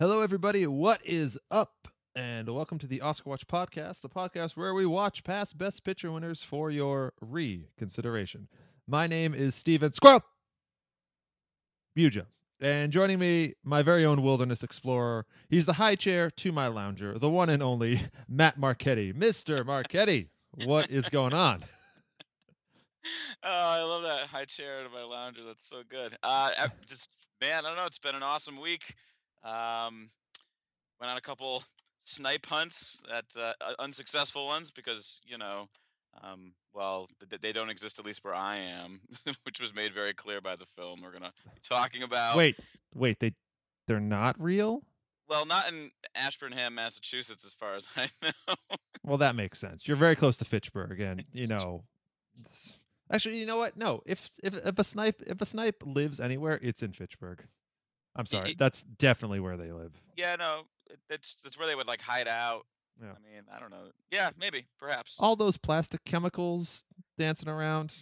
Hello, everybody. What is up? And welcome to the Oscar Watch Podcast, the podcast where we watch past Best Picture winners for your reconsideration. My name is Steven Squirrel Buja. And joining me, my very own wilderness explorer. He's the high chair to my lounger, the one and only Matt Marchetti. Mr. Marchetti, what is going on? Oh, I love that high chair to my lounger. That's so good. Uh, just man, I don't know. It's been an awesome week. Um, went on a couple snipe hunts at uh, unsuccessful ones because you know, um, well, they don't exist at least where I am, which was made very clear by the film we're gonna be talking about. Wait, wait, they they're not real? Well, not in Ashburnham, Massachusetts, as far as I know. Well, that makes sense. You're very close to Fitchburg, and you know. Actually, you know what? No, if if if a snipe if a snipe lives anywhere, it's in Fitchburg. I'm sorry, it- that's definitely where they live. yeah, no, it- that's where they would like hide out. Yeah. I mean, I don't know. Yeah, maybe, perhaps. All those plastic chemicals dancing around,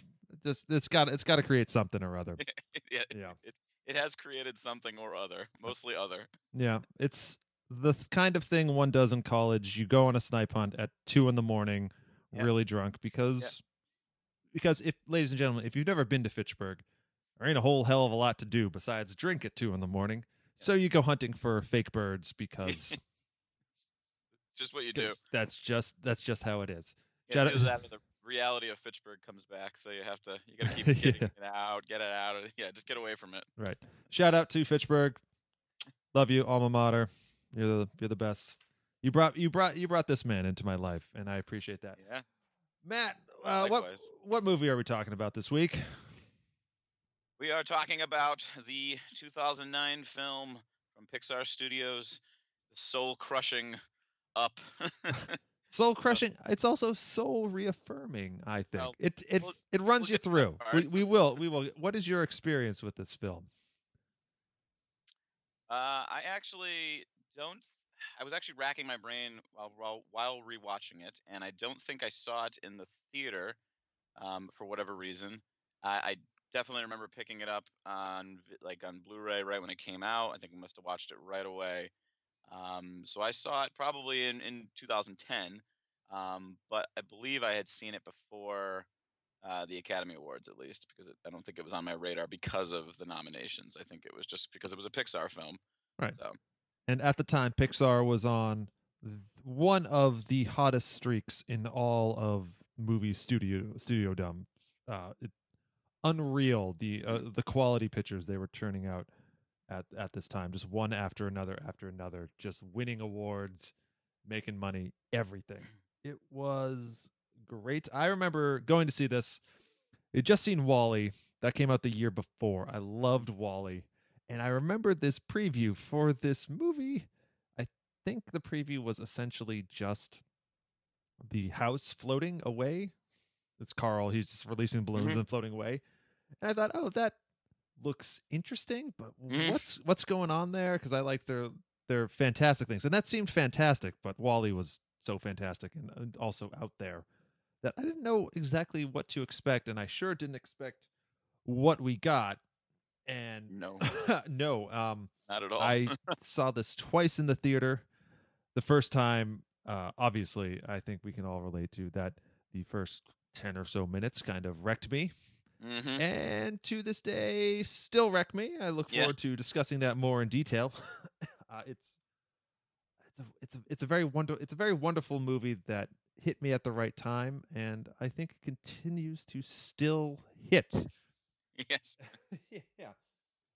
just it's got it's got to create something or other. yeah, Yeah. It, it has created something or other, mostly other. Yeah, it's the th- kind of thing one does in college. You go on a snipe hunt at two in the morning, Yeah. really drunk, because because if ladies and gentlemen, if you've never been to Fitchburg, there ain't a whole hell of a lot to do besides drink at two in the morning. So you go hunting for fake birds because Just what you do. that's just that's just how it is. Yeah, out- that the reality of Fitchburg comes back, so you have to you gotta keep Yeah. getting it out, get it out. Yeah, just get away from it. Right. Shout out to Fitchburg. Love you, alma mater. You're the you're the best. You brought you brought you brought this man into my life, and I appreciate that. Yeah. Matt, uh, what what movie are we talking about this week? We are talking about the 2009 film from Pixar Studios, Soul Crushing Up. Soul crushing. It's also soul reaffirming. I think Well, it it we'll- it runs we'll you get to that through. We, we will we will. What is your experience with this film? Uh, I actually don't. I was actually racking my brain while while, while rewatching it, and I don't think I saw it in the theater um, for whatever reason. I, I definitely remember picking it up on like on Blu-ray right when it came out. I think I must have watched it right away. Um, so I saw it probably in in 2010, um, but I believe I had seen it before uh, the Academy Awards at least because it, I don't think it was on my radar because of the nominations. I think it was just because it was a Pixar film. Right. So And at the time, Pixar was on one of the hottest streaks in all of movie studio studio dumb. Uh, it, unreal the uh, the quality pictures they were churning out at at this time, just one after another after another, just winning awards, making money, everything. It was great. I remember going to see this. We'd just seen WALL-E. That came out the year before. I loved WALL-E. And I remember this preview for this movie. I think the preview was essentially just the house floating away. It's Carl. He's just releasing balloons Mhm. and floating away. And I thought, oh, that looks interesting, but Mhm. what's what's going on there? Because I like their their fantastic things, and that seemed fantastic. But WALL-E was so fantastic and and also out there that I didn't know exactly what to expect, and I sure didn't expect what we got. And no, no, um, not at all. I saw this twice in the theater. The first time, uh, obviously, I think we can all relate to that. The first ten or so minutes kind of wrecked me, hmm and to this day, still wreck me. I look Yeah. forward to discussing that more in detail. uh, it's it's a, it's a, it's a very wonder it's a very wonderful movie that hit me at the right time, and I think it continues to still hit. Yes, yeah.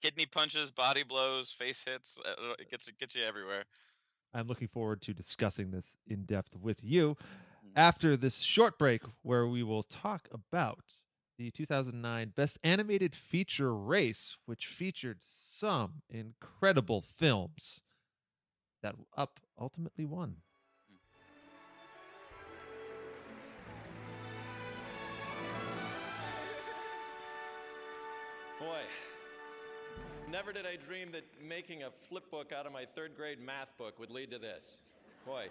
kidney punches, body blows, face hits. uh, It gets it gets you everywhere. I'm looking forward to discussing this in depth with you. After this short break, where we will talk about the 2009 Best Animated Feature Race, which featured some incredible films that Up ultimately won. Boy, never did I dream that making a flip book out of my third grade math book would lead to this. Boy,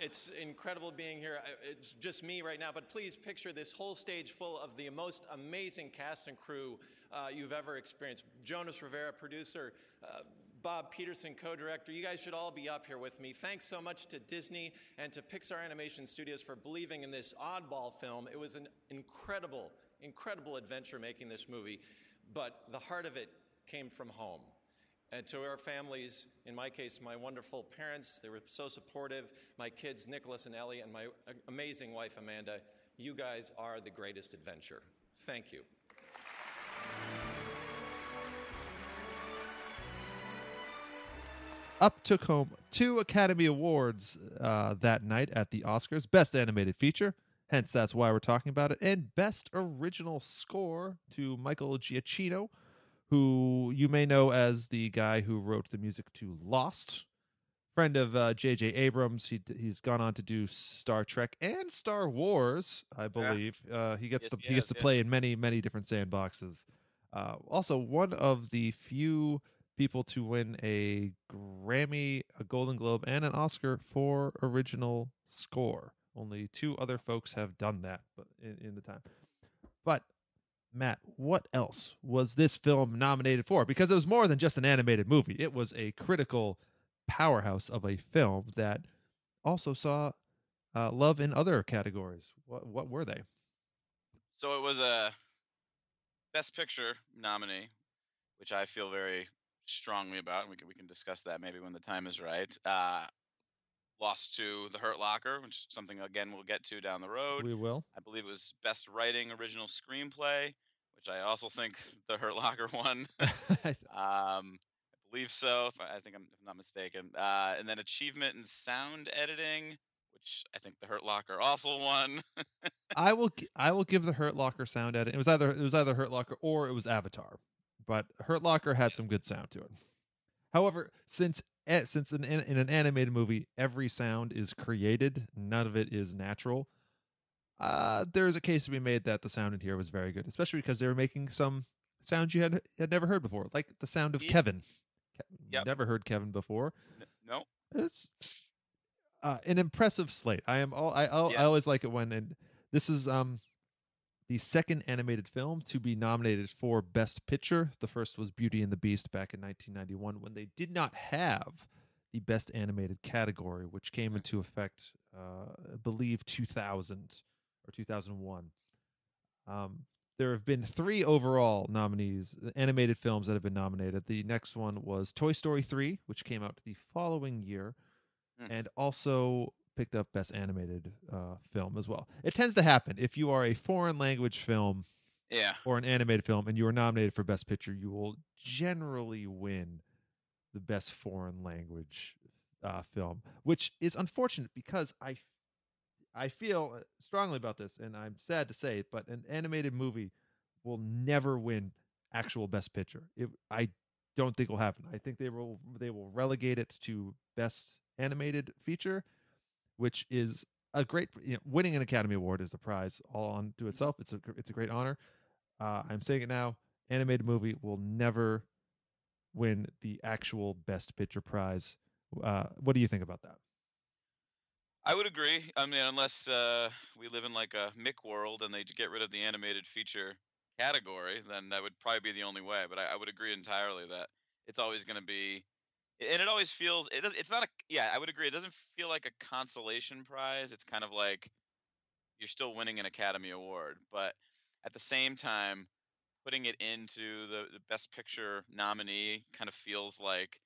it's incredible being here. It's just me right now, but please picture this whole stage full of the most amazing cast and crew uh, you've ever experienced. Jonas Rivera, producer, uh, Bob Peterson, co director. You guys should all be up here with me. Thanks so much to Disney and to Pixar Animation Studios for believing in this oddball film. It was an incredible, incredible adventure making this movie, but the heart of it came from home. And to our families, in my case, my wonderful parents, they were so supportive. My kids, Nicholas and Ellie, and my amazing wife, Amanda, you guys are the greatest adventure. Thank you. Up took home two Academy Awards uh, that night at the Oscars Best Animated Feature, hence that's why we're talking about it, and Best Original Score to Michael Giacchino, who you may know as the guy who wrote the music to Lost. Friend of J.J. Uh, Abrams, he he's gone on to do Star Trek and Star Wars, I believe. Yeah. Uh, he gets yes, to he, he gets to play in many many different sandboxes. Uh, also, one of the few people to win a Grammy, a Golden Globe, and an Oscar for original score. Only two other folks have done that, but in, in the time. But Matt, what else was this film nominated for? Because it was more than just an animated movie. It was a critical powerhouse of a film that also saw uh, love in other categories. What what were they? So it was a Best Picture nominee, which I feel very strongly about. We can we can discuss that maybe when the time is right. Uh, lost to The Hurt Locker, which is something again we'll get to down the road. We will. I believe it was Best Writing Original Screenplay, which I also think The Hurt Locker won. um, I believe so. If I, I think I'm if I'm not mistaken. Uh, and then Achievement in Sound Editing, which I think The Hurt Locker also won. I will I will give The Hurt Locker sound edit. It was either it was either Hurt Locker or it was Avatar but Hurt Locker had some good sound to it. However, since since in, in an animated movie every sound is created, none of it is natural. Uh, there's a case to be made that the sound in here was very good, especially because they were making some sounds you had had never heard before, like the sound of yeah. Kevin. Yep. Never heard Kevin before. No, it's uh, an impressive slate. I am all I I, yes. I always like it when and this is um the second animated film to be nominated for Best Picture. The first was Beauty and the Beast back in 1991 when they did not have the Best Animated category, which came mm. into effect, uh, I believe, 2000 or 2001. Um, there have been three overall nominees, animated films that have been nominated. The next one was Toy Story 3, which came out the following year, mm. and also picked up Best Animated uh, Film as well. It tends to happen if you are a foreign language film, yeah, or an animated film, and you are nominated for Best Picture, you will generally win the Best Foreign Language uh, Film, which is unfortunate because I I feel uh, strongly about this, and I'm sad to say it, but an animated movie will never win actual Best Picture. It, I don't think will happen. I think they will they will relegate it to Best Animated Feature which is a great you know, winning an Academy Award is a prize all on to itself. It's a it's a great honor. Uh, I'm saying it now. Animated movie will never win the actual Best Picture prize. Uh, what do you think about that? I would agree. I mean, unless uh, we live in like a Mick world and they get rid of the animated feature category, then that would probably be the only way. But I, I would agree entirely that it's always going to be and it always feels it does it's not a yeah i would agree it doesn't feel like a consolation prize it's kind of like you're still winning an academy award but at the same time putting it into the, the best picture nominee kind of feels like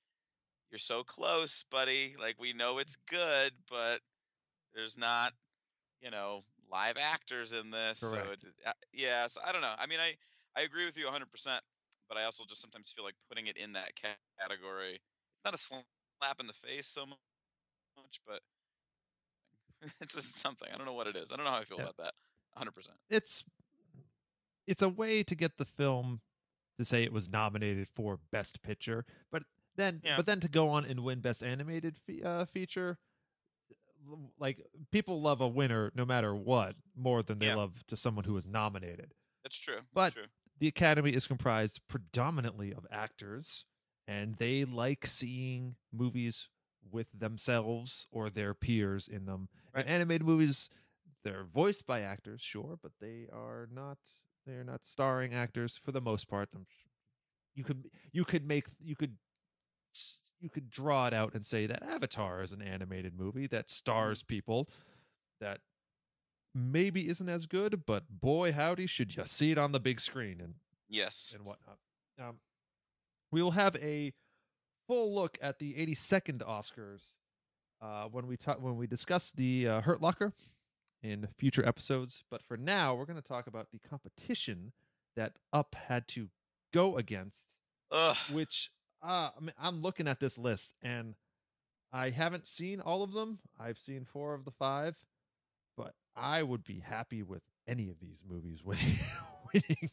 you're so close buddy like we know it's good but there's not you know live actors in this Correct. so it, uh, yeah so i don't know i mean i i agree with you 100% but i also just sometimes feel like putting it in that category not a slap in the face so much, but it's just something. I don't know what it is. I don't know how I feel yeah. about that. 100%. It's it's a way to get the film to say it was nominated for best picture, but then yeah. but then to go on and win best animated fe- uh, feature like people love a winner no matter what more than they yeah. love just someone who was nominated. That's true. But true. the Academy is comprised predominantly of actors and they like seeing movies with themselves or their peers in them. Right. And animated movies, they're voiced by actors, sure, but they are not. They're not starring actors for the most part. I'm, you could you could make you could you could draw it out and say that Avatar is an animated movie that stars people that maybe isn't as good, but boy howdy, should you see it on the big screen and Yes. and whatnot. Um, we will have a full look at the 82nd Oscars uh, when we talk when we discuss the uh, Hurt Locker in future episodes. But for now, we're going to talk about the competition that Up had to go against, Ugh. which uh, I mean, I'm looking at this list and I haven't seen all of them. I've seen four of the five, but I would be happy with any of these movies winning. winning.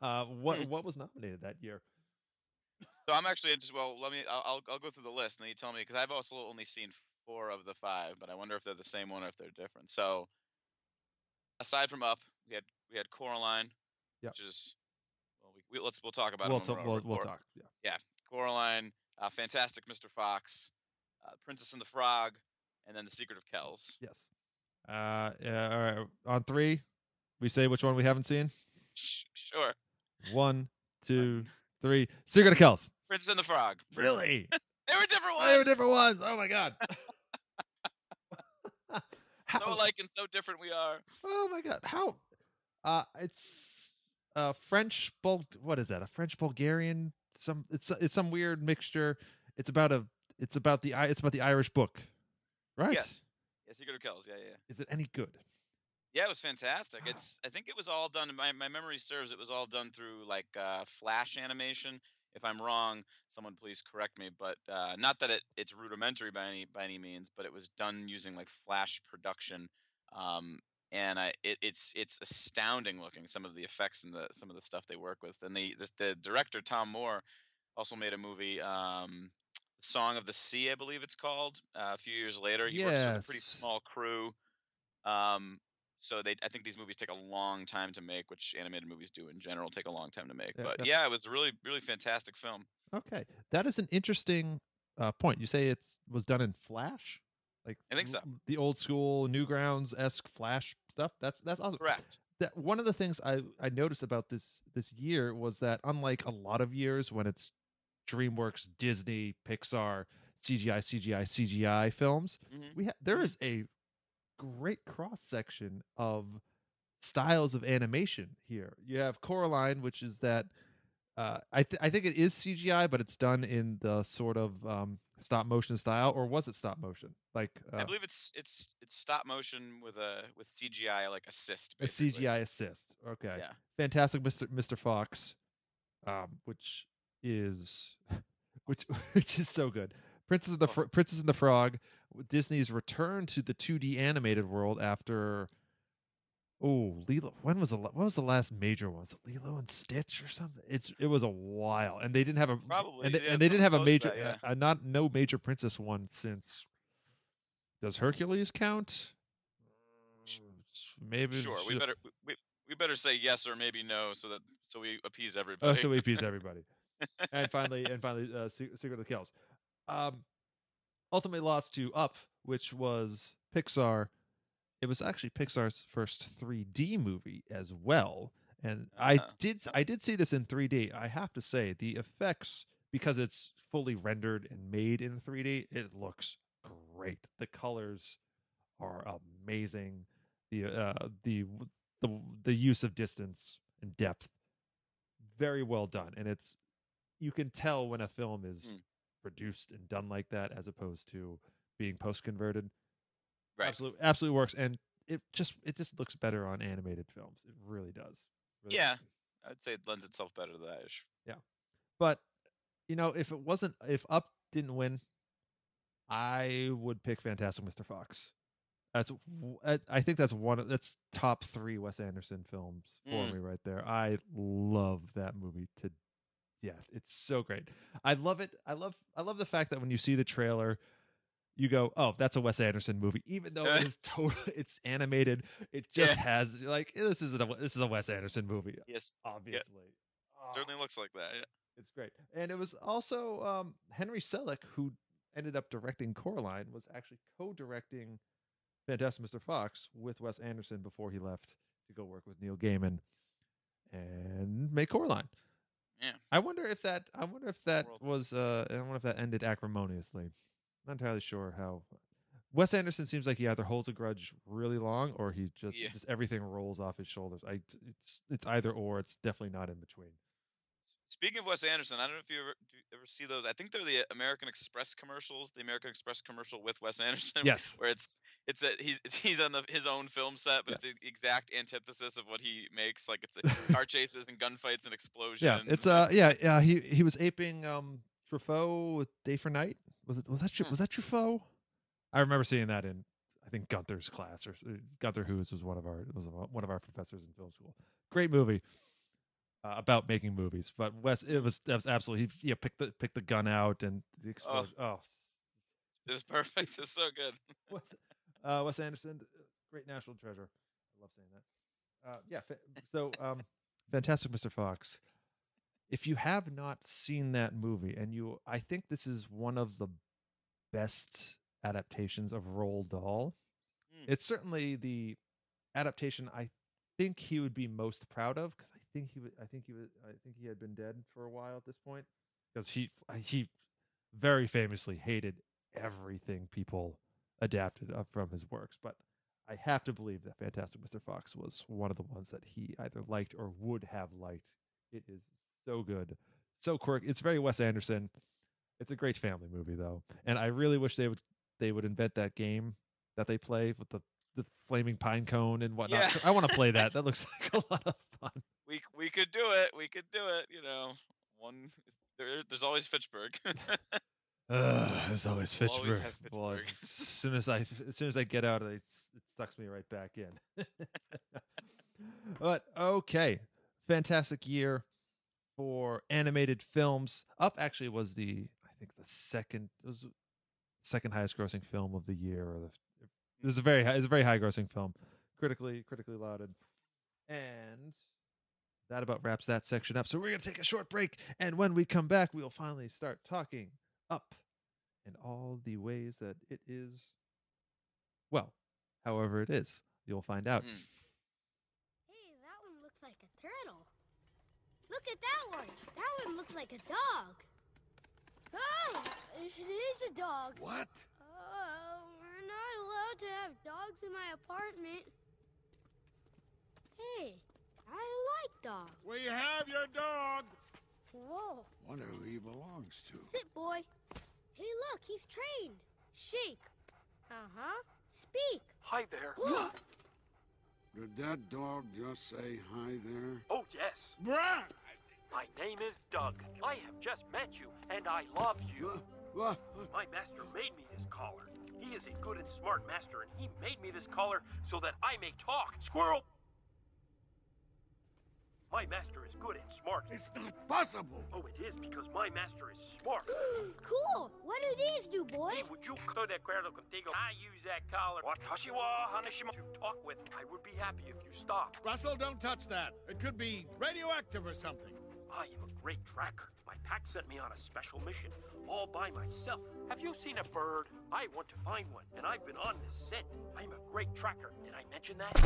Uh, what Hmm. what was nominated that year? So I'm actually interested. Well, let me. I'll I'll, go through the list and then you tell me because I've also only seen four of the five, but I wonder if they're the same one or if they're different. So aside from Up, we had we had Coraline, Yep. which is well, we, we let's we'll talk about We'll, we're- we'll, we'll talk. Yeah. Coraline, uh, Fantastic Mr. Fox, uh, Princess and the Frog, and then The Secret of Kells. Yes. Uh, yeah, all right. On three, we say which one we haven't seen. Sure. One, two, three. Secret of Kells. Princess and the Frog. Really? They were different ones. they were different ones. Oh my god. How, So alike and so different we are. Oh my god. How? Uh, it's uh French Bul. What is that? A French Bulgarian? Some. It's it's some weird mixture. It's about a. It's about the. It's about the Irish book, right? Yes. Yeah, Secret of Kells. Yeah, yeah. yeah. Is it any good? Yeah, it was fantastic. It's I think it was all done. My my memory serves. It was all done through like uh, Flash animation. If I'm wrong, someone please correct me. But uh, not that it, it's rudimentary by any by any means, but it was done using like Flash production. Um, and I it, it's it's astounding looking some of the effects and the some of the stuff they work with. And the the, the director Tomm Moore also made a movie. Um, Song of the Sea, I believe it's called. Uh, a few years later, he works with a pretty small crew. Um, so they, I think these movies take a long time to make, which animated movies do in general take a long time to make. Yeah, but yeah. yeah, it was a really, really fantastic film. Okay, that is an interesting uh, point. You say it was done in Flash, like I think so. The old school Newgrounds esque Flash stuff. That's that's awesome. Correct. That one of the things I I noticed about this this year was that unlike a lot of years when it's DreamWorks, Disney, Pixar, CGI, CGI, CGI films, Mhm. we ha- there Mhm. a great cross section of styles of animation here. You have Coraline, which is that uh, I th- I think it is CGI, but it's done in the sort of um, stop motion style, or was it stop motion? Like uh, I believe it's it's it's stop motion with a with CGI like assist. a. CGI assist. Okay, Yeah. fantastic, Mister Mister Fox, um, which is which which is so good. Princess of the Fro- Princess and the Frog, Disney's return to the 2D animated world after. Oh, Lilo! When was the what was the last major one? Was it Lilo and Stitch or something? It's it was a while, and they didn't have a Probably, and they, yeah, and they didn't have a something close to major, that, uh, uh, not no major princess one since. Does Hercules count? Maybe Sure. We better we, we, better say yes or maybe no so that so we appease everybody. Oh, so we appease everybody. and finally, and finally, uh, Se- Secret of the Kells. Um, ultimately lost to Up, which was Pixar. It was actually Pixar's first 3D movie as well, and I Ah. did I did see this in 3D. I have to say the effects because it's fully rendered and made in 3D, it looks great. The colors are amazing. The uh, the the the use of distance and depth very well done and it's you can tell when a film is Hmm. produced and done like that as opposed to being post converted right. absolutely absolutely works and it just it just looks better on animated films it really does really Yeah. does. I'd say it lends itself better to that. ish. Yeah. But you know if it wasn't if up didn't win i would pick fantastic mr fox that's I think that's one of that's top three wes anderson films for Mm. me right there i love that movie to yeah it's so great i love it i love i love the fact that when you see the trailer you go oh that's a wes anderson movie even though it is totally it's animated it just Yeah. has like this is a this is a wes anderson movie Yes. obviously Oh. Certainly looks like that. Yeah. It's great. And it was also um, Henry Selick who ended up directing Coraline was actually co-directing Fantastic Mr. Fox with Wes Anderson before he left to go work with Neil Gaiman and make Coraline. Yeah. I wonder if that. I wonder if that was. Uh, I wonder if that ended acrimoniously. Not entirely sure how. Wes Anderson seems like he either holds a grudge really long, or he just Yeah. just everything rolls off his shoulders. I it's it's either or. It's definitely not in between. Speaking of Wes Anderson, I don't know if you ever you ever see those. I think they're the American Express commercials, the American Express commercial with Wes Anderson. Yes. Where it's it's a he's it's, he's on the, his own film set, but Yeah. it's the exact antithesis of what he makes. Like it's car chases and gunfights and explosions. Yeah, it's uh yeah yeah he he was aping um Truffaut with Day for Night. Was it was that Hmm. was that Truffaut? I remember seeing that in I think Gunther's class or uh, Gunther Who's was one of our was one of our professors in film school. Great movie. Uh, about making movies, but Wes, it was that was absolutely he yeah picked the picked the gun out and the explosion. Oh, it was perfect. It's so good. Wes, uh, Wes Anderson, great national treasure. I love saying that. Uh, yeah. So, um, fantastic, Mr. Fox. If you have not seen that movie, and you, I think this is one of the best adaptations of Roald Dahl. Mm. It's certainly the adaptation I think he would be most proud of because I think he would. I think he was. I think he had been dead for a while at this point because he he very famously hated everything people adapted uh, from his works. But I have to believe that Fantastic Mr. Fox was one of the ones that he either liked or would have liked. It is so good, so quirky. It's very Wes Anderson. It's a great family movie though, and I really wish they would they would invent that game that they play with the the flaming pine cone and whatnot. Yeah. I want to play that. That looks like a lot of fun. We we could do it. We could do it. You know, one. There, there's always Fitchburg. Ugh, there's always We'll always Fitchburg. Well, as soon as I as soon as I get out, it, it sucks me right back in. but okay, fantastic year for animated films. Up actually was the I think the second it was second highest grossing film of the year, or the it was a very high, it was a very high grossing film, critically critically lauded, and that about wraps that section up. So we're gonna take a short break, and when we come back, we will finally start talking up and all the ways that it is. Well, however it is, you'll find out. Mm. Hey, that one looks like a turtle. Look at that one. That one looks like a dog. Oh, it is a dog. What? Oh, we're not allowed to have dogs in my apartment. Hey, I like dogs. We have your dog. Whoa, Wonder who he belongs to. sit, boy. Hey, look, he's trained. Shake. Uh huh. Speak. Hi there. Did that dog just say hi there? Oh, yes. Bruh! My name is Dug. I have just met you, and I love you. My master made me this collar. He is a good and smart master, and he made me this collar so that I may talk. Squirrel! My master is good and smart. It's not possible. Oh, it is because my master is smart. cool. What do these do, boy? Hey, would you go de acuerdo contigo? I use that collar. Watashi wa hanashima to talk with. I would be happy if you stop. Russell, don't touch that. It could be radioactive or something. I am a great tracker. My pack sent me on a special mission, all by myself. Have you seen a bird? I want to find one, and I've been on this scent. I'm a great tracker. Did I mention that?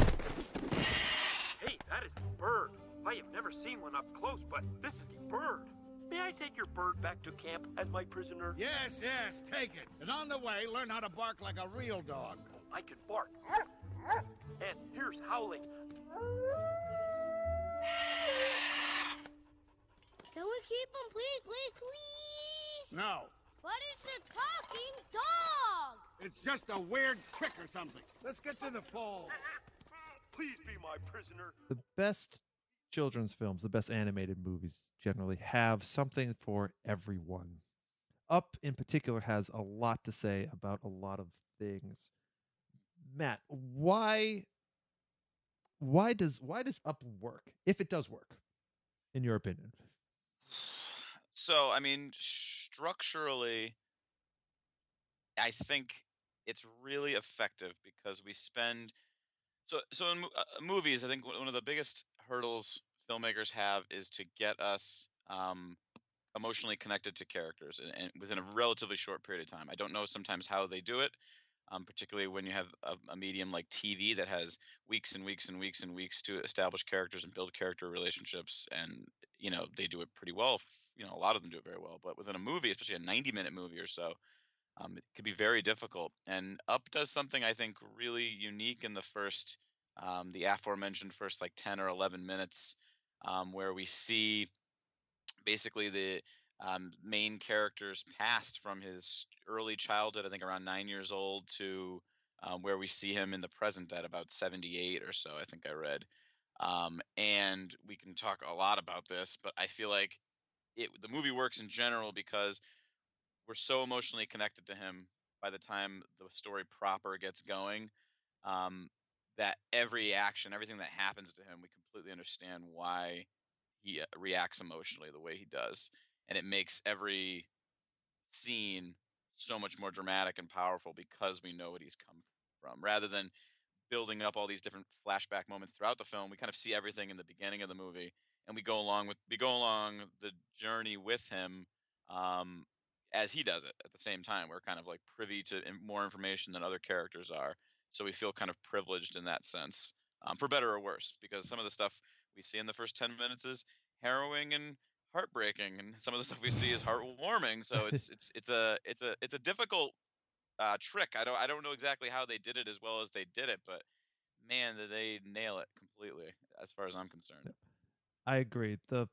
Hey, that is the bird. I have never seen one up close, but this is the bird. May I take your bird back to camp as my prisoner? Yes, yes, take it. And on the way, learn how to bark like a real dog. I can bark. And here's howling. Can we keep him, please, please, please? No, What is a talking dog? it's just a weird trick or something. Let's get to the fall. Please be my prisoner. The best children's films, the best animated movies generally have something for everyone. Up in particular has a lot to say about a lot of things. Matt, why why does why does Up work? If it does work, in your opinion. So, I mean, structurally, I think it's really effective because we spend. So, so in uh, movies, I think one one of the biggest hurdles filmmakers have is to get us um, emotionally connected to characters and, and within a relatively short period of time. I don't know sometimes how they do it. Um, particularly when you have a, a medium like TV that has weeks and weeks and weeks and weeks to establish characters and build character relationships, and you know they do it pretty well. You know, a lot of them do it very well, but within a movie, especially a 90-minute movie or so, um, it can be very difficult. And Up does something I think really unique in the first, um, the aforementioned first like 10 or 11 minutes, um, where we see basically the um, main character's past from his early childhood, I think around nine years old, to um, where we see him in the present at about 78 or so, I think I read. Um, and we can talk a lot about this, but I feel like it, the movie works in general because we're so emotionally connected to him by the time the story proper gets going um, that every action, everything that happens to him, we completely understand why he uh, reacts emotionally the way he does, and it makes every scene so much more dramatic and powerful because we know what he's come from, rather than building up all these different flashback moments throughout the film. We kind of see everything in the beginning of the movie, and we go along with we go along the journey with him um, as he does it at the same time. We're kind of like privy to more information than other characters are, so we feel kind of privileged in that sense, um, for better or worse, because some of the stuff we see in the first ten minutes is harrowing and heartbreaking, and some of the stuff we see is heartwarming. So it's it's it's a it's a it's a difficult uh, trick. I don't I don't know exactly how they did it as well as they did it, but man, did they nail it completely as far as I'm concerned. I agree. The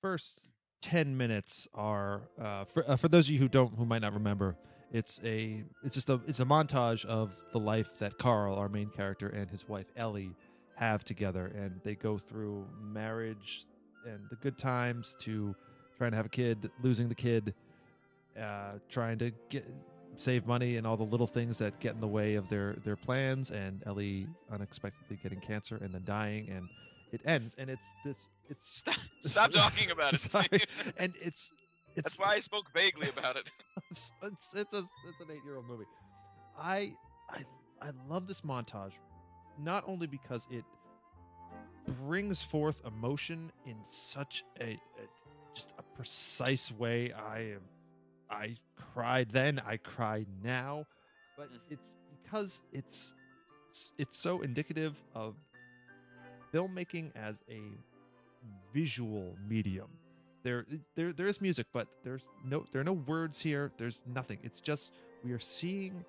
first ten minutes are uh, for uh, for those of you who don't who might not remember. It's a it's just a it's a montage of the life that Carl, our main character, and his wife Ellie have together, and they go through marriage and the good times to trying to have a kid, losing the kid, uh, trying to get save money and all the little things that get in the way of their their plans, and Ellie unexpectedly getting cancer and then dying, and it ends, and it's this it's Stop stop talking about it. Sorry. And it's it's That's why I spoke vaguely about it. it's it's it's, a, it's an eight year old movie. I I I love this montage, not only because it brings forth emotion in such a, a just a precise way. I am I cried then, I cry now, but Mhm. it's because it's it's, it's so indicative of filmmaking as a visual medium there there there is music but there's no there are no words here there's nothing it's just we are seeing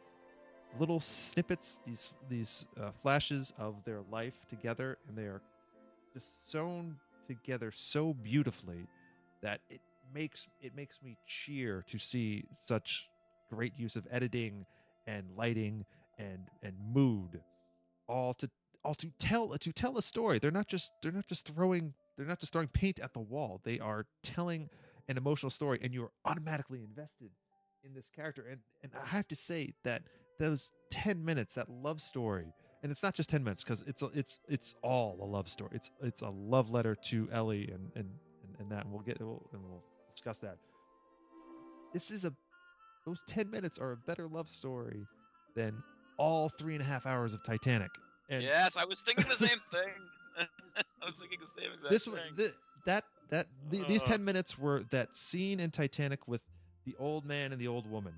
little snippets these these uh, flashes of their life together and they are just sewn together so beautifully that it makes it makes me cheer to see such great use of editing and lighting and and mood all to all to tell to tell a story. They're not just they're not just throwing they're not just throwing paint at the wall. They are telling an emotional story and you're automatically invested in this character. And and i have to say that those 10 minutes that love story and it's not just 10 minutes because it's a, it's it's all a love story it's it's a love letter to ellie and and and, and that and we'll get we'll, and we'll discuss that this is a those 10 minutes are a better love story than all three and a half hours of titanic and yes, I was thinking the same thing. I was thinking the same exact this thing. was th- that that the, these Uh. 10 minutes were that scene in titanic with the old man and the old woman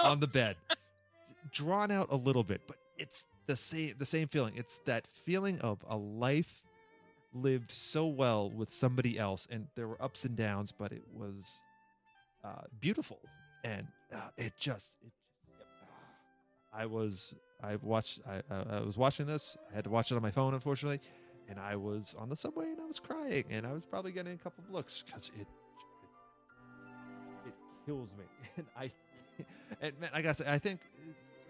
Oh, on the bed drawn out a little bit but it's the same the same feeling. It's that feeling of a life lived so well with somebody else and there were ups and downs but it was uh, beautiful. And uh, it just it, i was i watched I, I, I was watching this. I had to watch it on my phone unfortunately. And i was on the subway and i was crying and i was probably getting a couple of looks because it, it it kills me. And i and man, I gotta say, I think,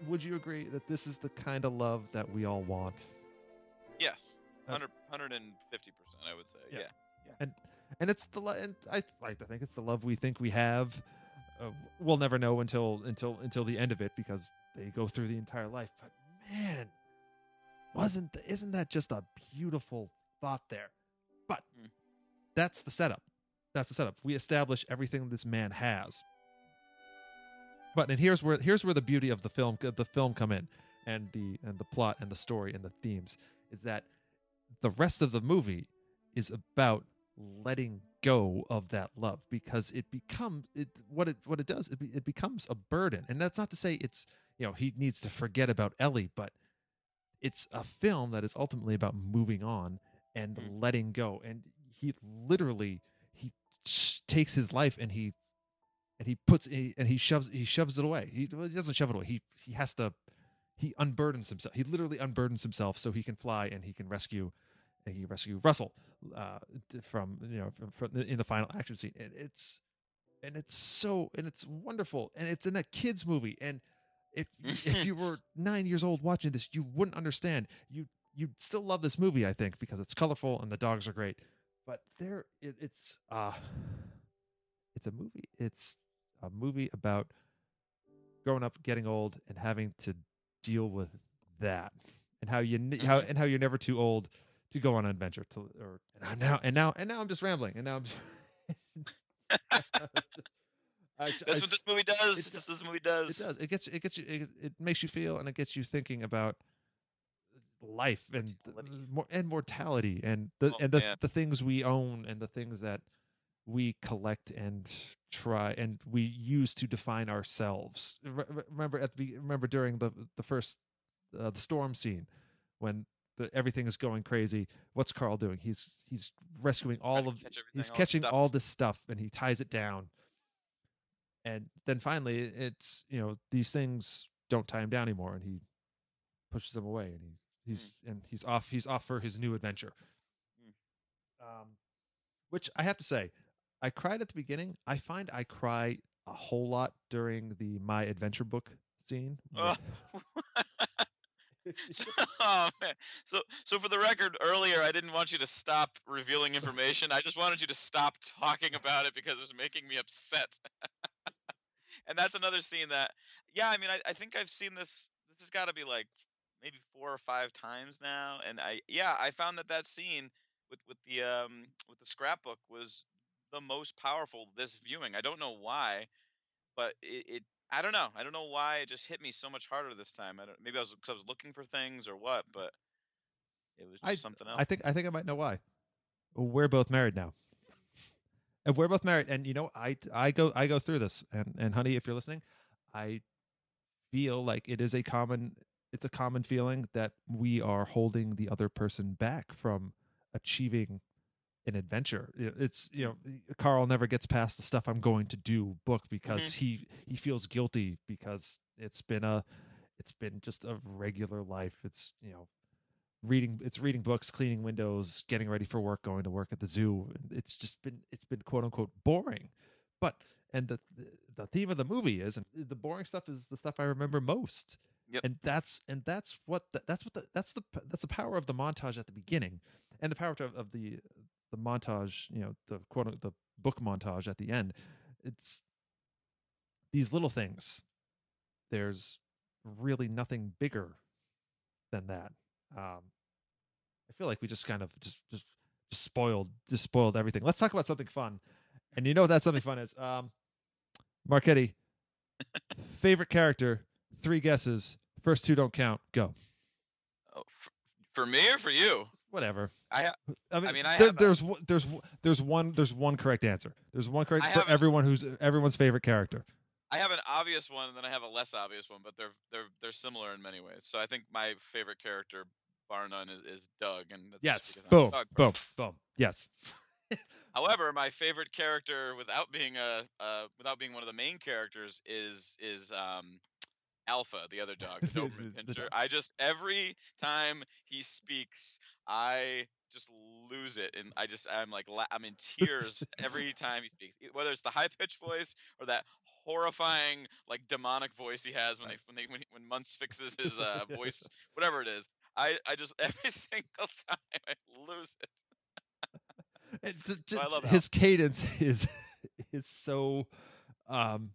would you agree that this is the kind of love that we all want? yes, Uh, 100, 150%, I would say. Yeah. Yeah. And and it's the and I like to think it's the love we think we have. Uh, we'll never know until until until the end of it because they go through the entire life. But man, wasn't th- isn't that just a beautiful thought there? But Mm. that's the setup. That's the setup. We establish everything this man has. But and here's where here's where the beauty of the film the film come in and the and the plot and the story and the themes is that the rest of the movie is about letting go of that love because it becomes it what it what it does it, be, it becomes a burden and that's not to say it's you know he needs to forget about Ellie but it's a film that is ultimately about moving on and Mm. letting go and he literally he takes his life and he and he puts he, and he shoves he shoves it away. He, well, he doesn't shove it away. He he has to he unburdens himself he literally unburdens himself so he can fly and he can rescue and he rescue Russell uh, from you know from, from the- in the final action scene. And it's and it's so and it's wonderful and it's in a kids movie. And if if you were nine years old watching this you wouldn't understand. You you'd still love this movie I think because it's colorful and the dogs are great. But there it, it's uh it's a movie. It's a movie about growing up getting old and having to deal with that and how you how mm-hmm. and how you're never too old to go on an adventure to or and now and now and now I'm just rambling and now I'm just, I, That's I- what this movie does. it That's what this movie does. it does. It gets it gets you it, it makes you feel and it gets you thinking about life and Mortality. more and mortality and the Oh, and the, man. the things we own and the things that we collect and try and we use to define ourselves. Re- re- Remember at the remember during the the first uh, the storm scene when the, everything is going crazy. What's Carl doing? He's he's rescuing all of catch he's all catching stuffed. all this stuff and he ties it down. And then finally, it's you know these things don't tie him down anymore, and he pushes them away, and he he's and he's off he's off for his new adventure. Um, which I have to say, I cried at the beginning. I find I cry a whole lot during the my adventure book scene. Oh. So so for the record, earlier I didn't want you to stop revealing information. I just wanted you to stop talking about it because it was making me upset. and that's another scene that yeah, I mean I, I think I've seen this this has got to be like maybe four or five times now and I yeah, I found that that scene with with the um with the scrapbook was the most powerful this viewing. I don't know why, but it, it I don't know. I don't know why it just hit me so much harder this time. I don't, maybe I was because I was looking for things or what, but it was just I- something else. I think I think I might know why. We're both married now. And we're both married, and you know, I I go I go through this, and and honey, if you're listening, I feel like it is a common it's a common feeling that we are holding the other person back from achieving an adventure. It's you know, Carl never gets past the stuff I'm going to do book because mm-hmm. he he feels guilty because it's been a it's been just a regular life. It's you know reading it's reading books cleaning windows getting ready for work going to work at the zoo it's just been it's been quote unquote boring but and the the theme of the movie is and the boring stuff is the stuff i remember most Yep. and that's and that's what the, that's what the, that's the that's the power of the montage at the beginning and the power of, of the the montage you know the quote the book montage at the end it's these little things there's really nothing bigger than that um i feel like we just kind of just just just spoiled just spoiled everything. Let's talk about something fun. And you know what that something fun is? Um marchetti favorite character three guesses first two don't count go. Oh, f- for me or for you? Whatever. I i mean, mean, I there- have a- there's one- there's one- there's one there's one correct answer. There's one correct I for an- everyone who's everyone's favorite character. I have an obvious one and then I have a less obvious one, but they're they're they're similar in many ways. So I think my favorite character, bar none, is, is Dug, and that's yes. because I'm a boom boom. Boom. Yes. However, my favorite character, without being a uh, without being one of the main characters, is is um, Alpha, the other dog, the Doberman Pinscher. I just every time he speaks, I just lose it, and I just I'm like I'm in tears every time he speaks. Whether it's the high pitched voice or that horrifying like demonic voice he has when they when they when, he- when Muntz fixes his uh, voice, whatever it is. I, I just every single time I lose it. It- j- j- I love his cadence is is so um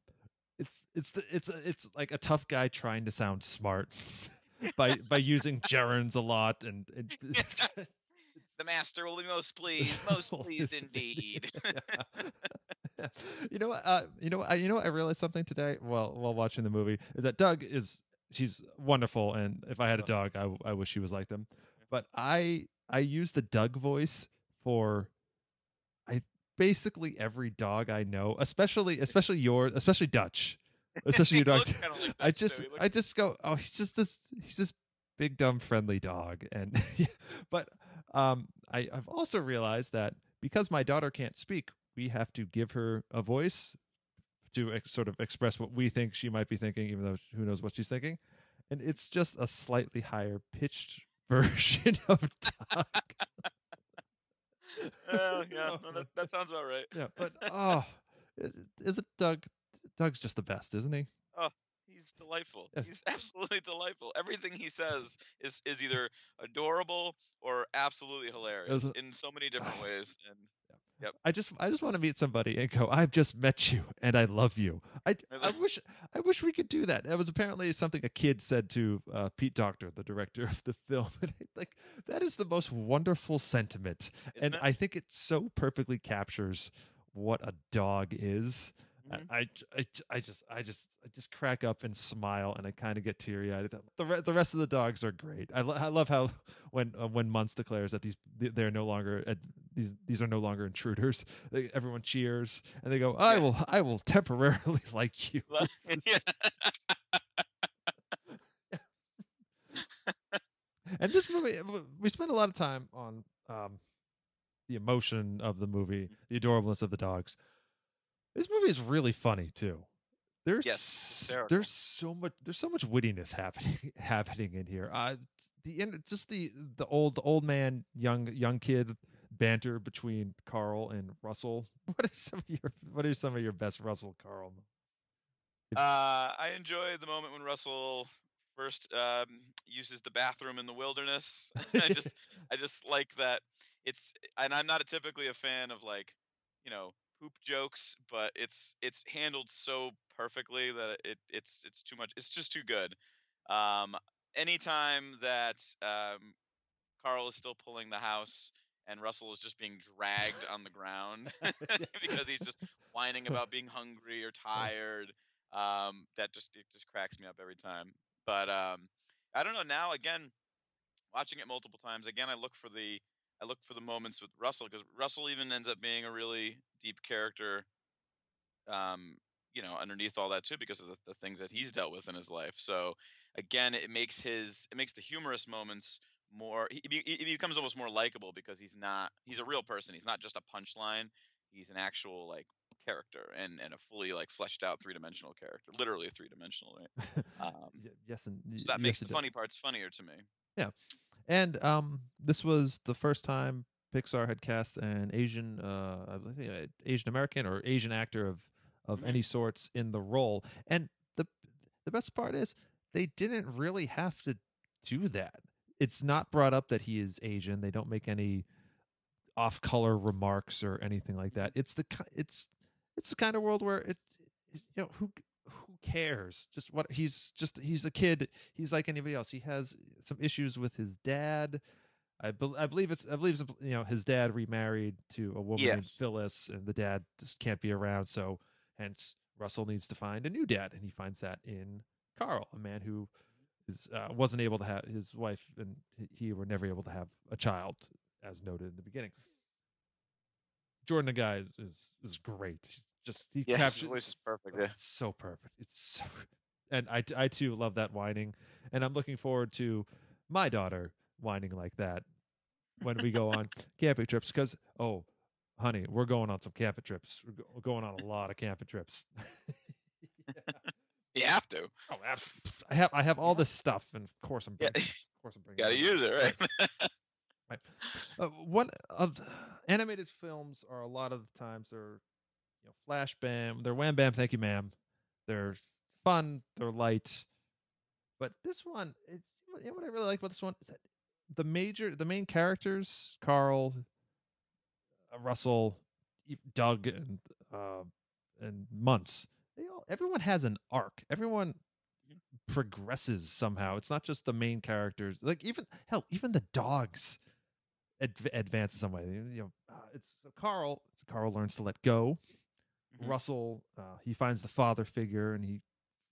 it's it's the, it's it's like a tough guy trying to sound smart by by using gerunds a lot and, and The master will be most pleased, most pleased indeed. you know what? Uh, you know what? I, you know what? I realized something today while while watching the movie is that Dug is she's wonderful, and if I had a dog, i, I wish she was like them. But I I use the Dug voice for basically every dog I know, especially especially yours, especially Dutch, especially your dog. like I just I just go, oh, he's just this he's this big dumb friendly dog, and but um, I I've also realized that because my daughter can't speak, we have to give her a voice to ex- sort of express what we think she might be thinking, even though who knows what she's thinking, and it's just a slightly higher pitched version of Dug. Uh, yeah, no, that, that sounds about right. yeah, but oh, is, is it Dug? Dug's just the best, isn't he? Oh, he's delightful. Yes. He's absolutely delightful. Everything he says is is either adorable or absolutely hilarious in so many different ways. And I just I just want to meet somebody and go, I've just met you and I love you. I I wish I wish we could do that. That was apparently something a kid said to uh, Pete Docter, the director of the film. Like that is the most wonderful sentiment, Isn't and it? I think it so perfectly captures what a dog is. Mhm. I, I, I just I just I just crack up and smile and I kind of get teary eyed. The re- the rest of the dogs are great. I, lo- I love how when uh, when Muntz declares that these they're no longer uh, these these are no longer intruders. They, everyone cheers and they go, I Yeah. will I will temporarily like you. And this movie, we spent a lot of time on um, the emotion of the movie, the adorableness of the dogs. This movie is really funny too. There's Yes, there's so much there's so much wittiness happening happening in here. Uh, the in, just the the old the old man young young kid banter between Carl and Russell. What are some of your what are some of your best Russell Carl? Uh, I enjoy the moment when Russell first um, uses the bathroom in the wilderness. I just, I just like that. It's, and I'm not typically a fan of like, you know, poop jokes, but it's it's handled so perfectly that it it's it's too much. It's just too good. Um, anytime that um, Carl is still pulling the house and Russell is just being dragged on the ground because he's just whining about being hungry or tired. Um, that just it just cracks me up every time. But um, I don't know. Now again, watching it multiple times, again I look for the I look for the moments with Russell because Russell even ends up being a really deep character. Um, you know, underneath all that too, because of the, the things that he's dealt with in his life. So again, it makes his it makes the humorous moments more. He, he, becomes almost more likable because he's not he's a real person. He's not just a punchline. He's an actual like character and and a fully like fleshed out three dimensional character, literally three dimensional. Right? Um, yes, and so that makes yes, it the does. funny parts funnier to me. Yeah, and um, this was the first time Pixar had cast an Asian, uh, I think Asian American or Asian actor of of Mhm. any sorts in the role. And the the best part is they didn't really have to do that. It's not brought up that he is Asian. They don't make any off color remarks or anything like that. It's the it's it's the kind of world where it's you know who who cares? Just what he's just he's a kid. He's like anybody else. He has some issues with his dad. I, bel I believe it's I believe it's, you know his dad remarried to a woman named Phyllis, and the dad just can't be around. So hence Russell needs to find a new dad, and he finds that in Carl, a man who is uh, wasn't able to have his wife and he- were never able to have a child, as noted in the beginning. Jordan, the guy, is is, is great. He's just he Yeah, captures perfect. Oh, Yeah. it's so perfect. It's so, and I, I too love that whining, and I'm looking forward to my daughter whining like that when we go on camping trips. Because oh, honey, we're going on some camping trips. We're, going on a lot of camping trips. You have to. oh, absolutely. I have I have all this stuff, and of course I'm yeah. of course i'm bringing gotta it. use it, right? Uh, one of the- animated films are a lot of the times they're you know flash bam they're wham bam thank you ma'am they're fun they're light but this one it, you know what i really like about this one is that the major the main characters carl uh, russell dug and uh, and Muntz, they all everyone has an arc everyone progresses somehow it's not just the main characters like even hell even the dogs adv- advance in some way. You know, uh, it's so Carl. Carl learns to let go. Mhm. Russell, uh, he finds the father figure, and he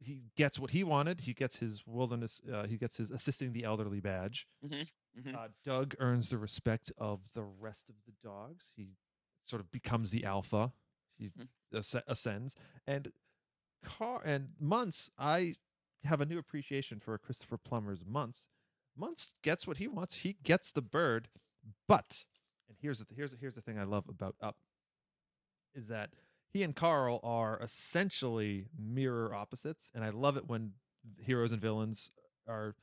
he gets what he wanted. He gets his wilderness. Uh, he gets his assisting the elderly badge. Mhm, mhm. Uh, Dug earns the respect of the rest of the dogs. He sort of becomes the alpha. He Mhm. asc- ascends, and Car and Muntz. I have a new appreciation for Christopher Plummer's Muntz. Muntz gets what he wants. He gets the bird, but and here's the here's here's the thing I love about Up is that he and Carl are essentially mirror opposites, and I love it when heroes and villains are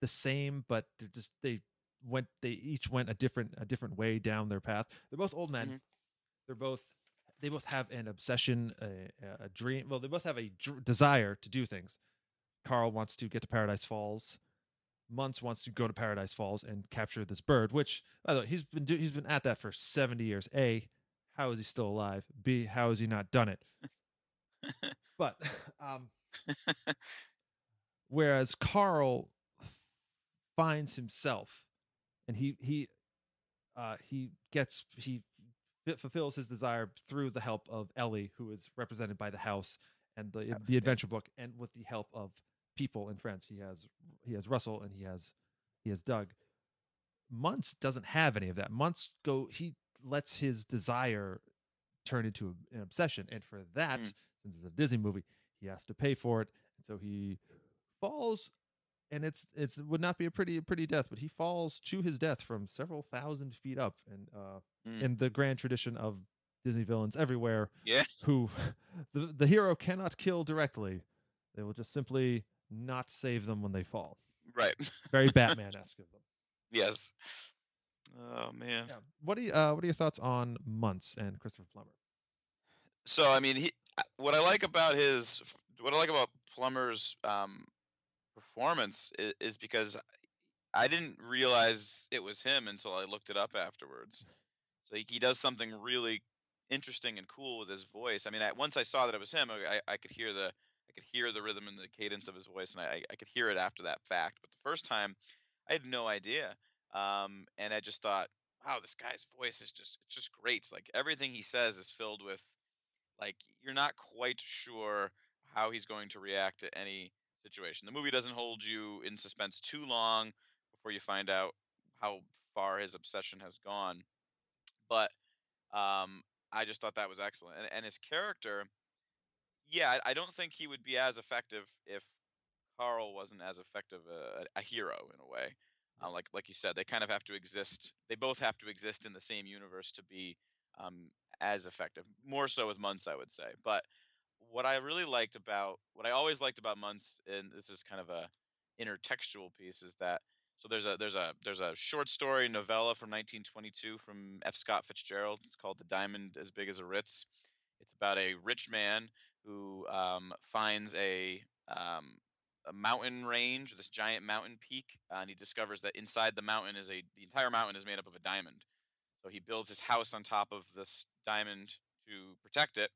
the same, but they're just they went they each went a different a different way down their path. They're both old men. Mhm. They're both they both have an obsession, a, a dream. Well, they both have a dr- desire to do things. Carl wants to get to Paradise Falls. Muntz wants to go to Paradise Falls and capture this bird. Which, by the way, he's been do- he's been at that for seventy years. A, how is he still alive? B, how has he not done it? but um, whereas Carl finds himself, and he he uh, he gets he fulfills his desire through the help of Ellie, who is represented by the house and the House, the yeah. adventure book, and with the help of people and friends. He has he has Russell and he has he has Dug. Muntz doesn't have any of that. Muntz go he lets his desire turn into an obsession, and for that, Mm. since it's a Disney movie, he has to pay for it, and so he falls. And it's it's would not be a pretty pretty death, but he falls to his death from several thousand feet up, and uh, Mm. in the grand tradition of Disney villains everywhere, Yeah. who the the hero cannot kill directly. They will just simply not save them when they fall. Right. Very Batman esque of them. yes. Oh man. Yeah. What do you, uh, what are your thoughts on Muntz and Christopher Plummer? So I mean, he. What I like about his, what I like about Plummer's um, performance is, is because I didn't realize it was him until I looked it up afterwards. So he, he does something really interesting and cool with his voice. I mean, I, once I saw that it was him, I, I could hear the I could hear the rhythm and the cadence of his voice, and I, I could hear it after that fact. But the first time, I had no idea, um, and I just thought, wow, this guy's voice is just it's just great. Like everything he says is filled with like you're not quite sure how he's going to react to any situation. The movie doesn't hold you in suspense too long before you find out how far his obsession has gone. But um, I just thought that was excellent, and, and his character, yeah, I, I don't think he would be as effective if Carl wasn't as effective a, a hero in a way. Uh, like like you said, they kind of have to exist. They both have to exist in the same universe to be um, as effective. More so with Muntz, I would say. But what I really liked about what I always liked about Muntz, and this is kind of a intertextual piece, is that so there's a there's a there's a short story novella from 1922 from F. Scott Fitzgerald. It's called The Diamond as Big as a Ritz. It's about a rich man who um, finds a um, a mountain range, this giant mountain peak, uh, and he discovers that inside the mountain is a the entire mountain is made up of a diamond. So he builds his house on top of this diamond to protect it,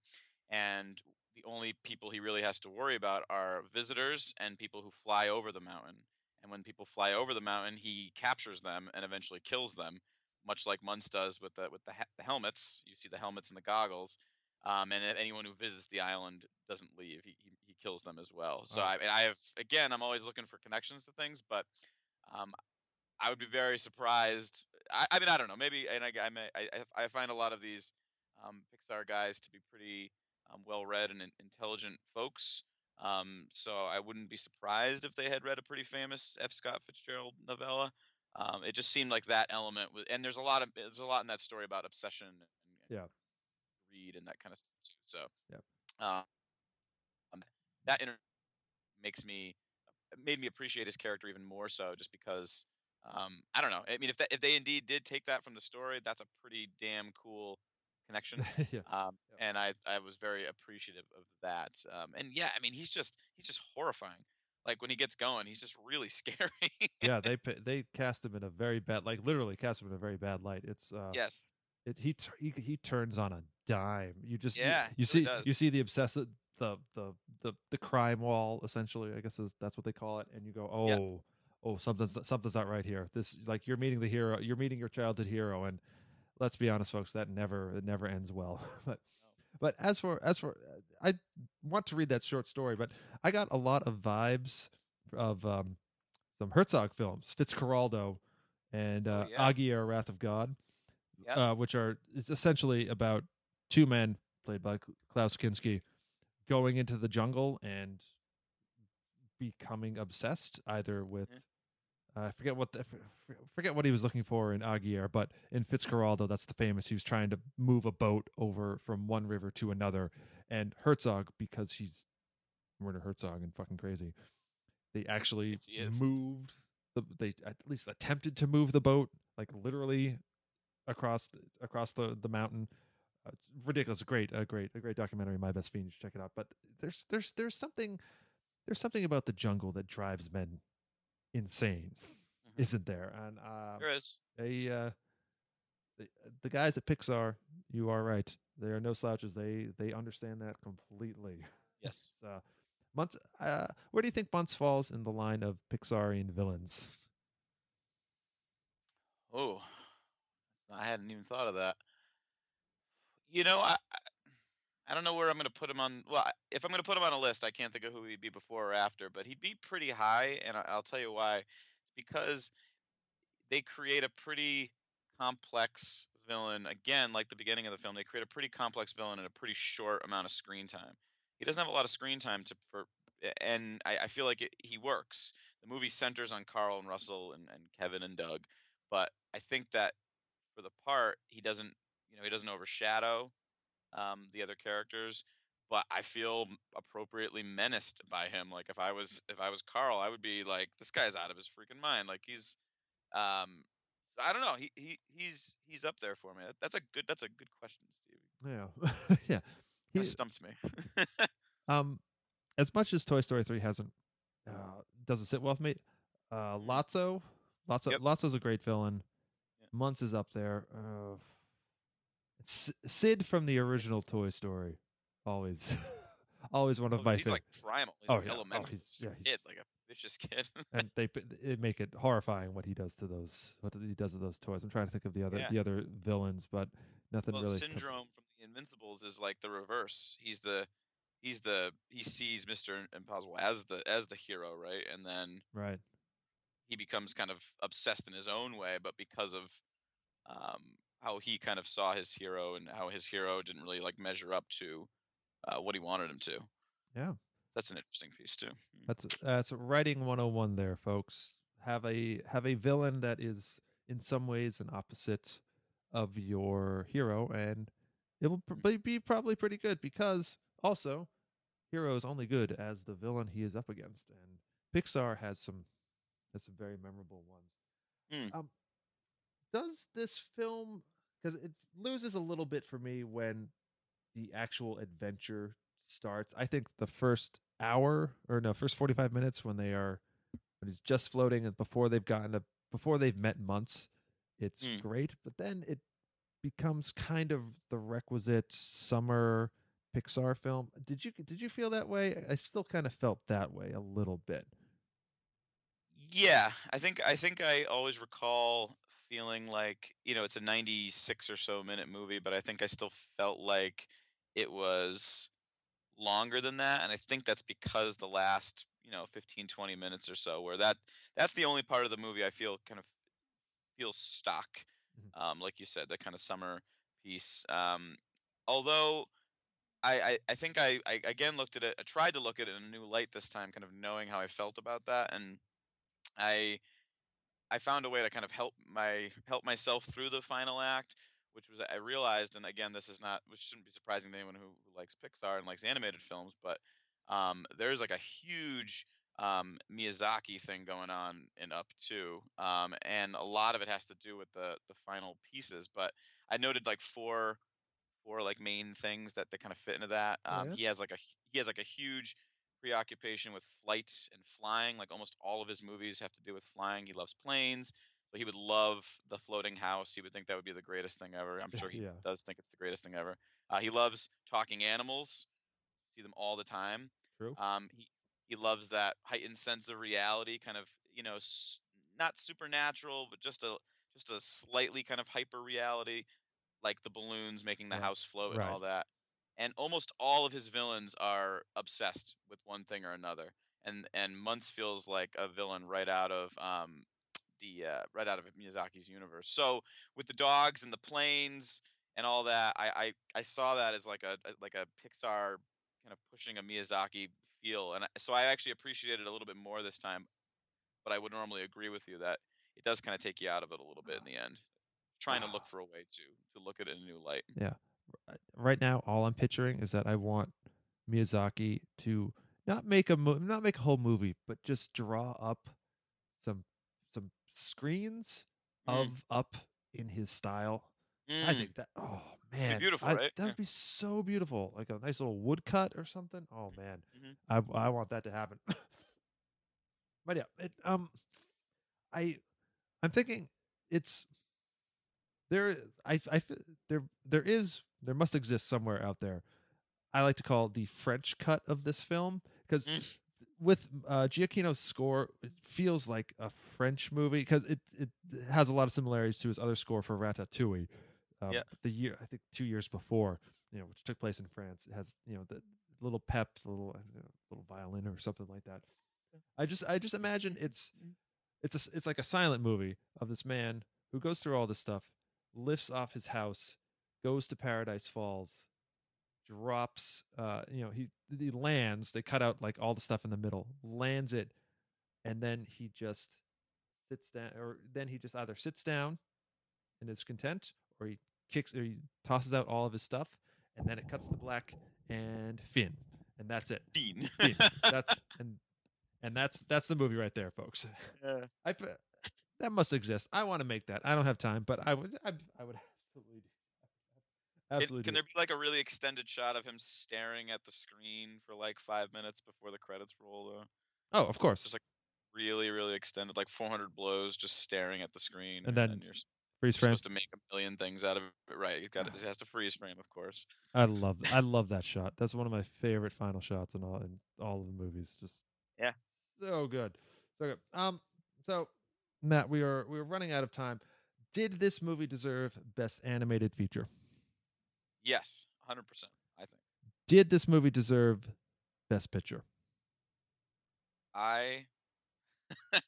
and the only people he really has to worry about are visitors and people who fly over the mountain. And when people fly over the mountain, he captures them and eventually kills them, much like Muntz does with the with the, he- the helmets. You see the helmets and the goggles. Um, and anyone who visits the island doesn't leave, he, he kills them as well. So. I, and I have again, I'm always looking for connections to things, but um, I would be very surprised. I, I mean, I don't know. Maybe, and I, I, may, I, I- find a lot of these um, Pixar guys to be pretty um, well-read and in- intelligent folks. Um, so I wouldn't be surprised if they had read a pretty famous F. Scott Fitzgerald novella. Um, it just seemed like that element was, and there's a lot of there's a lot in that story about obsession and, and Yeah. greed and that kind of stuff too. So Yep. That inter- makes me made me appreciate his character even more so, just because um, I don't know. I mean, if that, if they indeed did take that from the story, that's a pretty damn cool connection. yeah. Um, Yep. and I I was very appreciative of that. Um, and yeah, I mean, he's just he's just horrifying. Like when he gets going, he's just really scary. yeah, they they cast him in a very bad, like literally cast him in a very bad light. It's uh, yes. it, he, he he turns on a dime. You just Yeah, you, he see does. you see the obsessive the the the the crime wall essentially. I guess is, that's what they call it. And you go, oh Yeah. oh something's something's not right here. This like you're meeting the hero. You're meeting your childhood hero, and let's be honest, folks, that never it never ends well. but but as for as for I want to read that short story, but I got a lot of vibes of um, some Herzog films, Fitzcarraldo and uh, Oh, yeah. Aguirre, Wrath of God. Yeah. uh, which are it's essentially about two men played by Klaus Kinski going into the jungle and becoming obsessed either with uh, I forget what the, forget what he was looking for in Aguirre, but in Fitzcarraldo, that's the famous. He was trying to move a boat over from one river to another, and Herzog, because he's Werner Herzog and fucking crazy, they actually Yes, moved the they at least attempted to move the boat like literally across the, across the the mountain. It's ridiculous, great, a great, a great documentary. My best fiend, should check it out. But there's there's there's something there's something about the jungle that drives men insane, Mhm. isn't there? And uh, There is. they uh, the, the guys at Pixar, you are right. They are no slouches. They they understand that completely. Yes. So, Muntz, uh, where do you think Muntz falls in the line of Pixarian villains? Oh, I hadn't even thought of that. You know, I I- don't know where I'm going to put him on. Well, if I'm going to put him on a list, I can't think of who he'd be before or after, but he'd be pretty high, and I'll tell you why. It's because they create a pretty complex villain. Again, like the beginning of the film, they create a pretty complex villain in a pretty short amount of screen time. He doesn't have a lot of screen time to for, and I, I feel like it, he works. The movie centers on Carl and Russell and, and Kevin and Dug, but I think that for the part, he doesn't, you know, he doesn't overshadow um, the other characters. But I feel appropriately menaced by him. Like if I was if I was Carl, I would be like, this guy's out of his freaking mind. Like he's, um, I don't know. He he he's he's up there for me. That's a good that's a good question, Steve. Yeah, yeah. He He, stumped me. um, as much as Toy Story three hasn't uh, doesn't sit well with me, uh, Lotso, Lotso, Yep. Lotso's a great villain. Yeah. Muntz is up there. Uh, S- Sid from the original Toy Story, always, always one of Oh, my he's favorite. like primal. He's Oh, like yeah. Oh, elemental. he's- just a yeah, he's- kid, like a vicious kid. and they it make it horrifying what he does to those what he does to those toys. I'm trying to think of the other Yeah. the other villains, but nothing well, really. comes- Syndrome from the Invincibles is like the reverse. He's the he's the he sees Mr. Impossible as the as the hero, right? And then Right. he becomes kind of obsessed in his own way, but because of um, how he kind of saw his hero and how his hero didn't really like measure up to uh, what he wanted him to. Yeah. That's an interesting piece too. Mm. That's that's writing 101 there, folks. Have a have a villain that is in some ways an opposite of your hero, and it will probably be probably pretty good because also hero is only good as the villain he is up against, and Pixar has some has some very memorable ones. Hmm. Um, does this film because it loses a little bit for me when the actual adventure starts. I think the first hour or no, first 45 minutes when they are when he's just floating and before they've gotten to before they've met Muntz, it's Mm. great, but then it becomes kind of the requisite summer Pixar film. Did you did you feel that way? I still kind of felt that way a little bit. Yeah, I think I think I always recall feeling like you know it's a 96 or so minute movie, but I think I still felt like it was longer than that, and I think that's because the last you know 15 20 minutes or so where that that's the only part of the movie I feel kind of feels stock, Mhm. um, like you said, that kind of summer piece. Um, although I, I, I think I, I again looked at it. I tried to look at it in a new light this time, kind of knowing how I felt about that, and I I found a way to kind of help my help myself through the final act, which was I realized, and again, this is not which shouldn't be surprising to anyone who, who likes Pixar and likes animated films, but um, there's like a huge um, Miyazaki thing going on in Up too, um, and a lot of it has to do with the the final pieces. But I noted like four four like main things that, that kind of fit into that. Oh, Um, yeah? He has like a he has like a huge preoccupation with flight and flying. Like almost all of his movies have to do with flying. He loves planes. So he would love the floating house. He would think that would be the greatest thing ever. I'm sure he Yeah. does think it's the greatest thing ever. Uh, he loves talking animals. See them all the time. True. Um, he he loves that heightened sense of reality, kind of you know, s- not supernatural, but just a just a slightly kind of hyper reality, like the balloons making the Right. house float and Right. all that. And almost all of his villains are obsessed with one thing or another. And and Muntz feels like a villain right out of um, the uh, right out of Miyazaki's universe. So with the dogs and the planes and all that, I I, I saw that as like a, like a Pixar kind of pushing a Miyazaki feel, and I, so I actually appreciated it a little bit more this time. But I would normally agree with you that it does kind of take you out of it a little bit in the end, trying to look for a way to to look at it in a new light. Uh, right now all i'm picturing is that i want miyazaki to not make a mo- not make a whole movie but just draw up some some screens Mm. of up in his style i Mm. think that oh man beautiful, I- right? that would Yeah. be so beautiful like a nice little woodcut or something oh man Mhm. i i want that to happen but yeah it, um i i'm thinking it's there i i there there is there must exist somewhere out there i like to call the french cut of this film because Mm. with uh giacchino's score it feels like a french movie because it it has a lot of similarities to his other score for ratatouille um, Yeah. the year i think two years before you know which took place in france it has you know the little pep the little uh, little violin or something like that i just i just imagine it's it's a, it's like a silent movie of this man who goes through all this stuff lifts off his house goes to paradise falls drops uh you know he he lands they cut out like all the stuff in the middle lands it and then he just sits down or then he just either sits down and is content or he kicks or he tosses out all of his stuff and then it cuts to black and fin and that's it Fiend. Fin. that's and and that's that's the movie right there folks Yeah. I that must exist. I want to make that. I don't have time, but I would. I, I would absolutely, do that. Can- absolutely. Can, there be like a really extended shot of him staring at the screen for like five minutes before the credits roll? Though, oh, of course. just like really, really extended, like 400 blows, just staring at the screen, And then you're freeze frame. supposed to make a million things out of it. Right? You've got it. It has to freeze frame, of course. I love. th- I love that shot. That's one of my favorite final shots in all in all of the movies. Just Yeah. so good, so good. Um, so Matt, we are we are running out of time. Did this movie deserve best animated feature? Yes, 100. percent I think. Did this movie deserve best picture? I.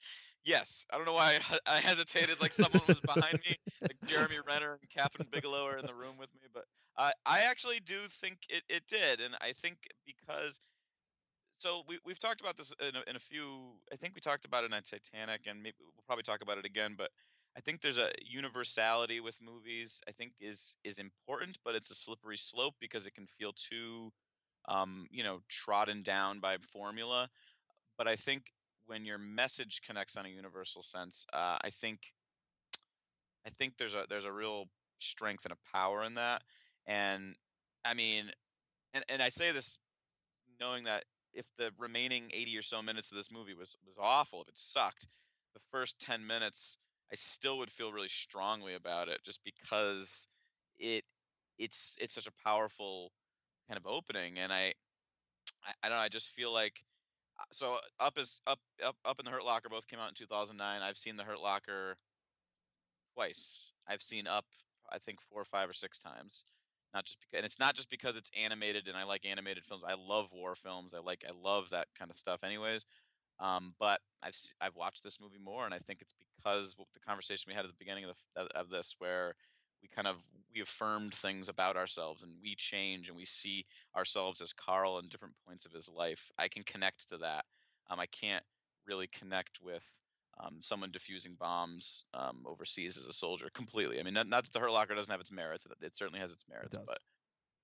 yes, I don't know why I, I hesitated. Like someone was behind me, like Jeremy Renner and Kathryn Bigelow are in the room with me. But I, I actually do think it, it did, and I think because. So we we've talked about this in a, in a few. I think we talked about it in Titanic, and maybe we'll probably talk about it again. But I think there's a universality with movies. I think is is important, but it's a slippery slope because it can feel too, um, you know, trodden down by formula but I think when your message connects on a universal sense, uh, I think I think there's a there's a real strength and a power in that. And I mean, and and I say this knowing that if the remaining 80 or so minutes of this movie was was awful, if it sucked, the first 10 minutes I still would feel really strongly about it just because it it's it's such a powerful kind of opening and I I, I don't know, I just feel like uh, so up is up up up in the hurt locker both came out in 2009 i've seen the hurt locker twice. I've seen up i think four or five or six times. Not just because and it's not just because it's animated and i like animated films. I love war films. I like i love that kind of stuff anyways. Um, but I've I've watched this movie more, and I think it's because the conversation we had at the beginning of, the, of this, where we kind of we affirmed things about ourselves, and we change, and we see ourselves as Carl in different points of his life. I can connect to that. Um, I can't really connect with um, someone diffusing bombs um, overseas as a soldier completely. I mean, not, not that the Hurt Locker doesn't have its merits; it, it certainly has its merits. does. But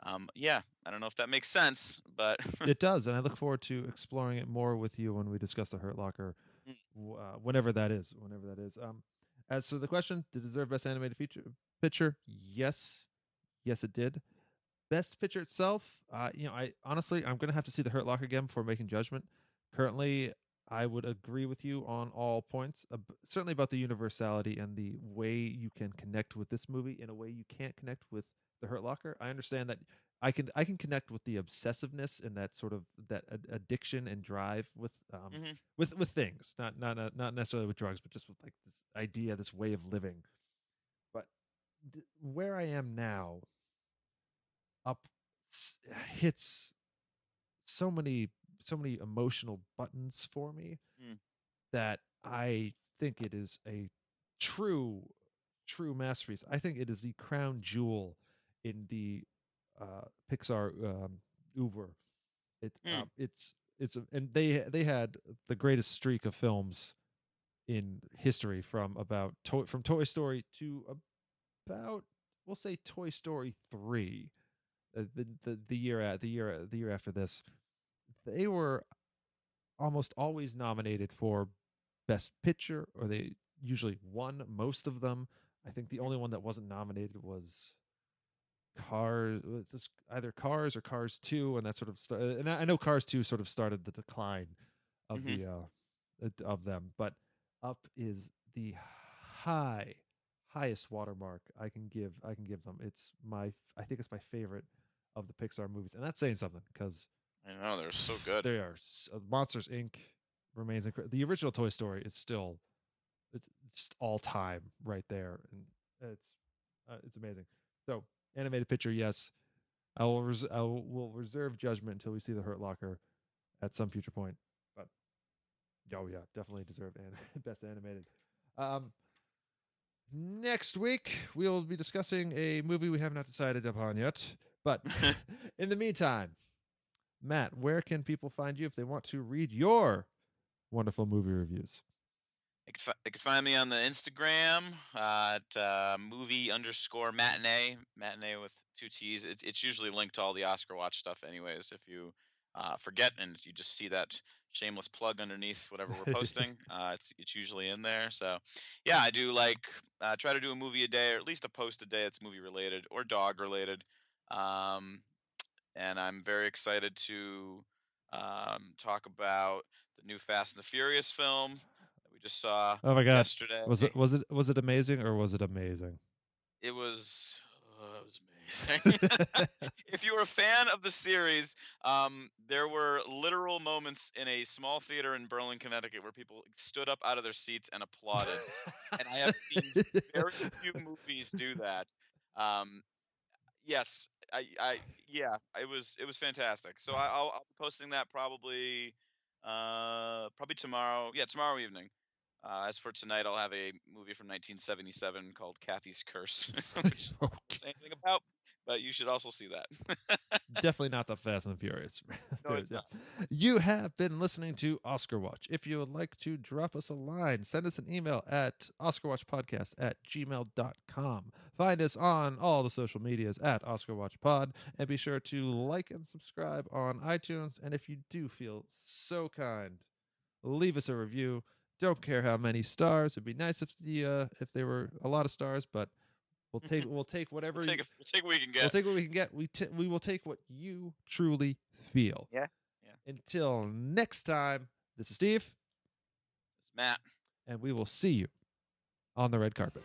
um, yeah, I don't know if that makes sense, but it does, and I look forward to exploring it more with you when we discuss the Hurt Locker, uh, whenever that is. Whenever that is. Um, as for the question, did it deserve best animated feature picture? Yes, yes, it did. Best picture itself, uh, you know, I honestly, I'm gonna have to see the Hurt Locker again before making judgment. Currently, I would agree with you on all points, uh, certainly about the universality and the way you can connect with this movie in a way you can't connect with the Hurt Locker. I understand that I can I can connect with the obsessiveness and that sort of that ad- addiction and drive with um Mhm. with with things, not not not not necessarily with drugs, but just with like this idea, this way of living. But th- where I am now, up s- hits so many so many emotional buttons for me Mm. that I think it is a true, true masterpiece. I think it is the crown jewel in the uh, Pixar um, oeuvre. It um, it's it's a, and they they had the greatest streak of films in history from about toy from Toy Story to about we'll say Toy Story three, uh, the the the year at the year the year after this, they were almost always nominated for best picture, or they usually won most of them. I think the only one that wasn't nominated was Cars, was either Cars or Cars Two, and that sort of. St- and I know Cars Two sort of started the decline of Mhm. the uh, of them, but Up is the high highest watermark I can give. I can give them. It's my. I think it's my favorite of the Pixar movies, and that's saying something because I know they're so good. they are uh, Monsters Inc. remains incredible. The original Toy Story is still it's just all time right there, and it's uh, it's amazing. So animated picture, yes. I will res- I will, will reserve judgment until we see the Hurt Locker at some future point. But oh yeah, definitely deserved an- best animated. Um, next week we'll be discussing a movie we have not decided upon yet. But in the meantime, Matt, where can people find you if they want to read your wonderful movie reviews? They can, fi- they can find me on the Instagram uh, at uh, movie underscore matinee, matinee with two T's. It's, it's usually linked to all the Oscar Watch stuff, anyways. If you uh, forget and you just see that shameless plug underneath whatever we're posting, uh, it's it's usually in there. So, yeah, I do like uh, try to do a movie a day or at least a post a day that's movie related or dog related. Um, and I'm very excited to um, talk about the new Fast and the Furious film we just saw Oh my god, yesterday. was it was it was it amazing or was it amazing? It was. Uh, it was amazing. if you were a fan of the series, um, there were literal moments in a small theater in Berlin, Connecticut, where people stood up out of their seats and applauded. and I have seen very few movies do that. Um, yes, I, I, yeah, it was, it was fantastic. So I, I'll, I'll be posting that probably, uh, probably tomorrow. Yeah, tomorrow evening. Uh, as for tonight, I'll have a movie from 1977 called Cathy's Curse, which don't say anything about, but you should also see that. Definitely not the Fast and the Furious. No, it's Yeah. You have been listening to Oscar Watch. If you would like to drop us a line, send us an email at OscarWatchPodcast at gmail.com. Find us on all the social medias at OscarWatchPod. And be sure to like and subscribe on iTunes. And if you do feel so kind, leave us a review. Don't care how many stars. It'd be nice if the uh, if there were a lot of stars, but we'll take we'll take whatever We'll take, a, we'll take what we can get. We'll take what we can get. We t- we will take what you truly feel. Yeah, yeah. Until next time, this is Steve, It's Matt. and we will see you on the red carpet.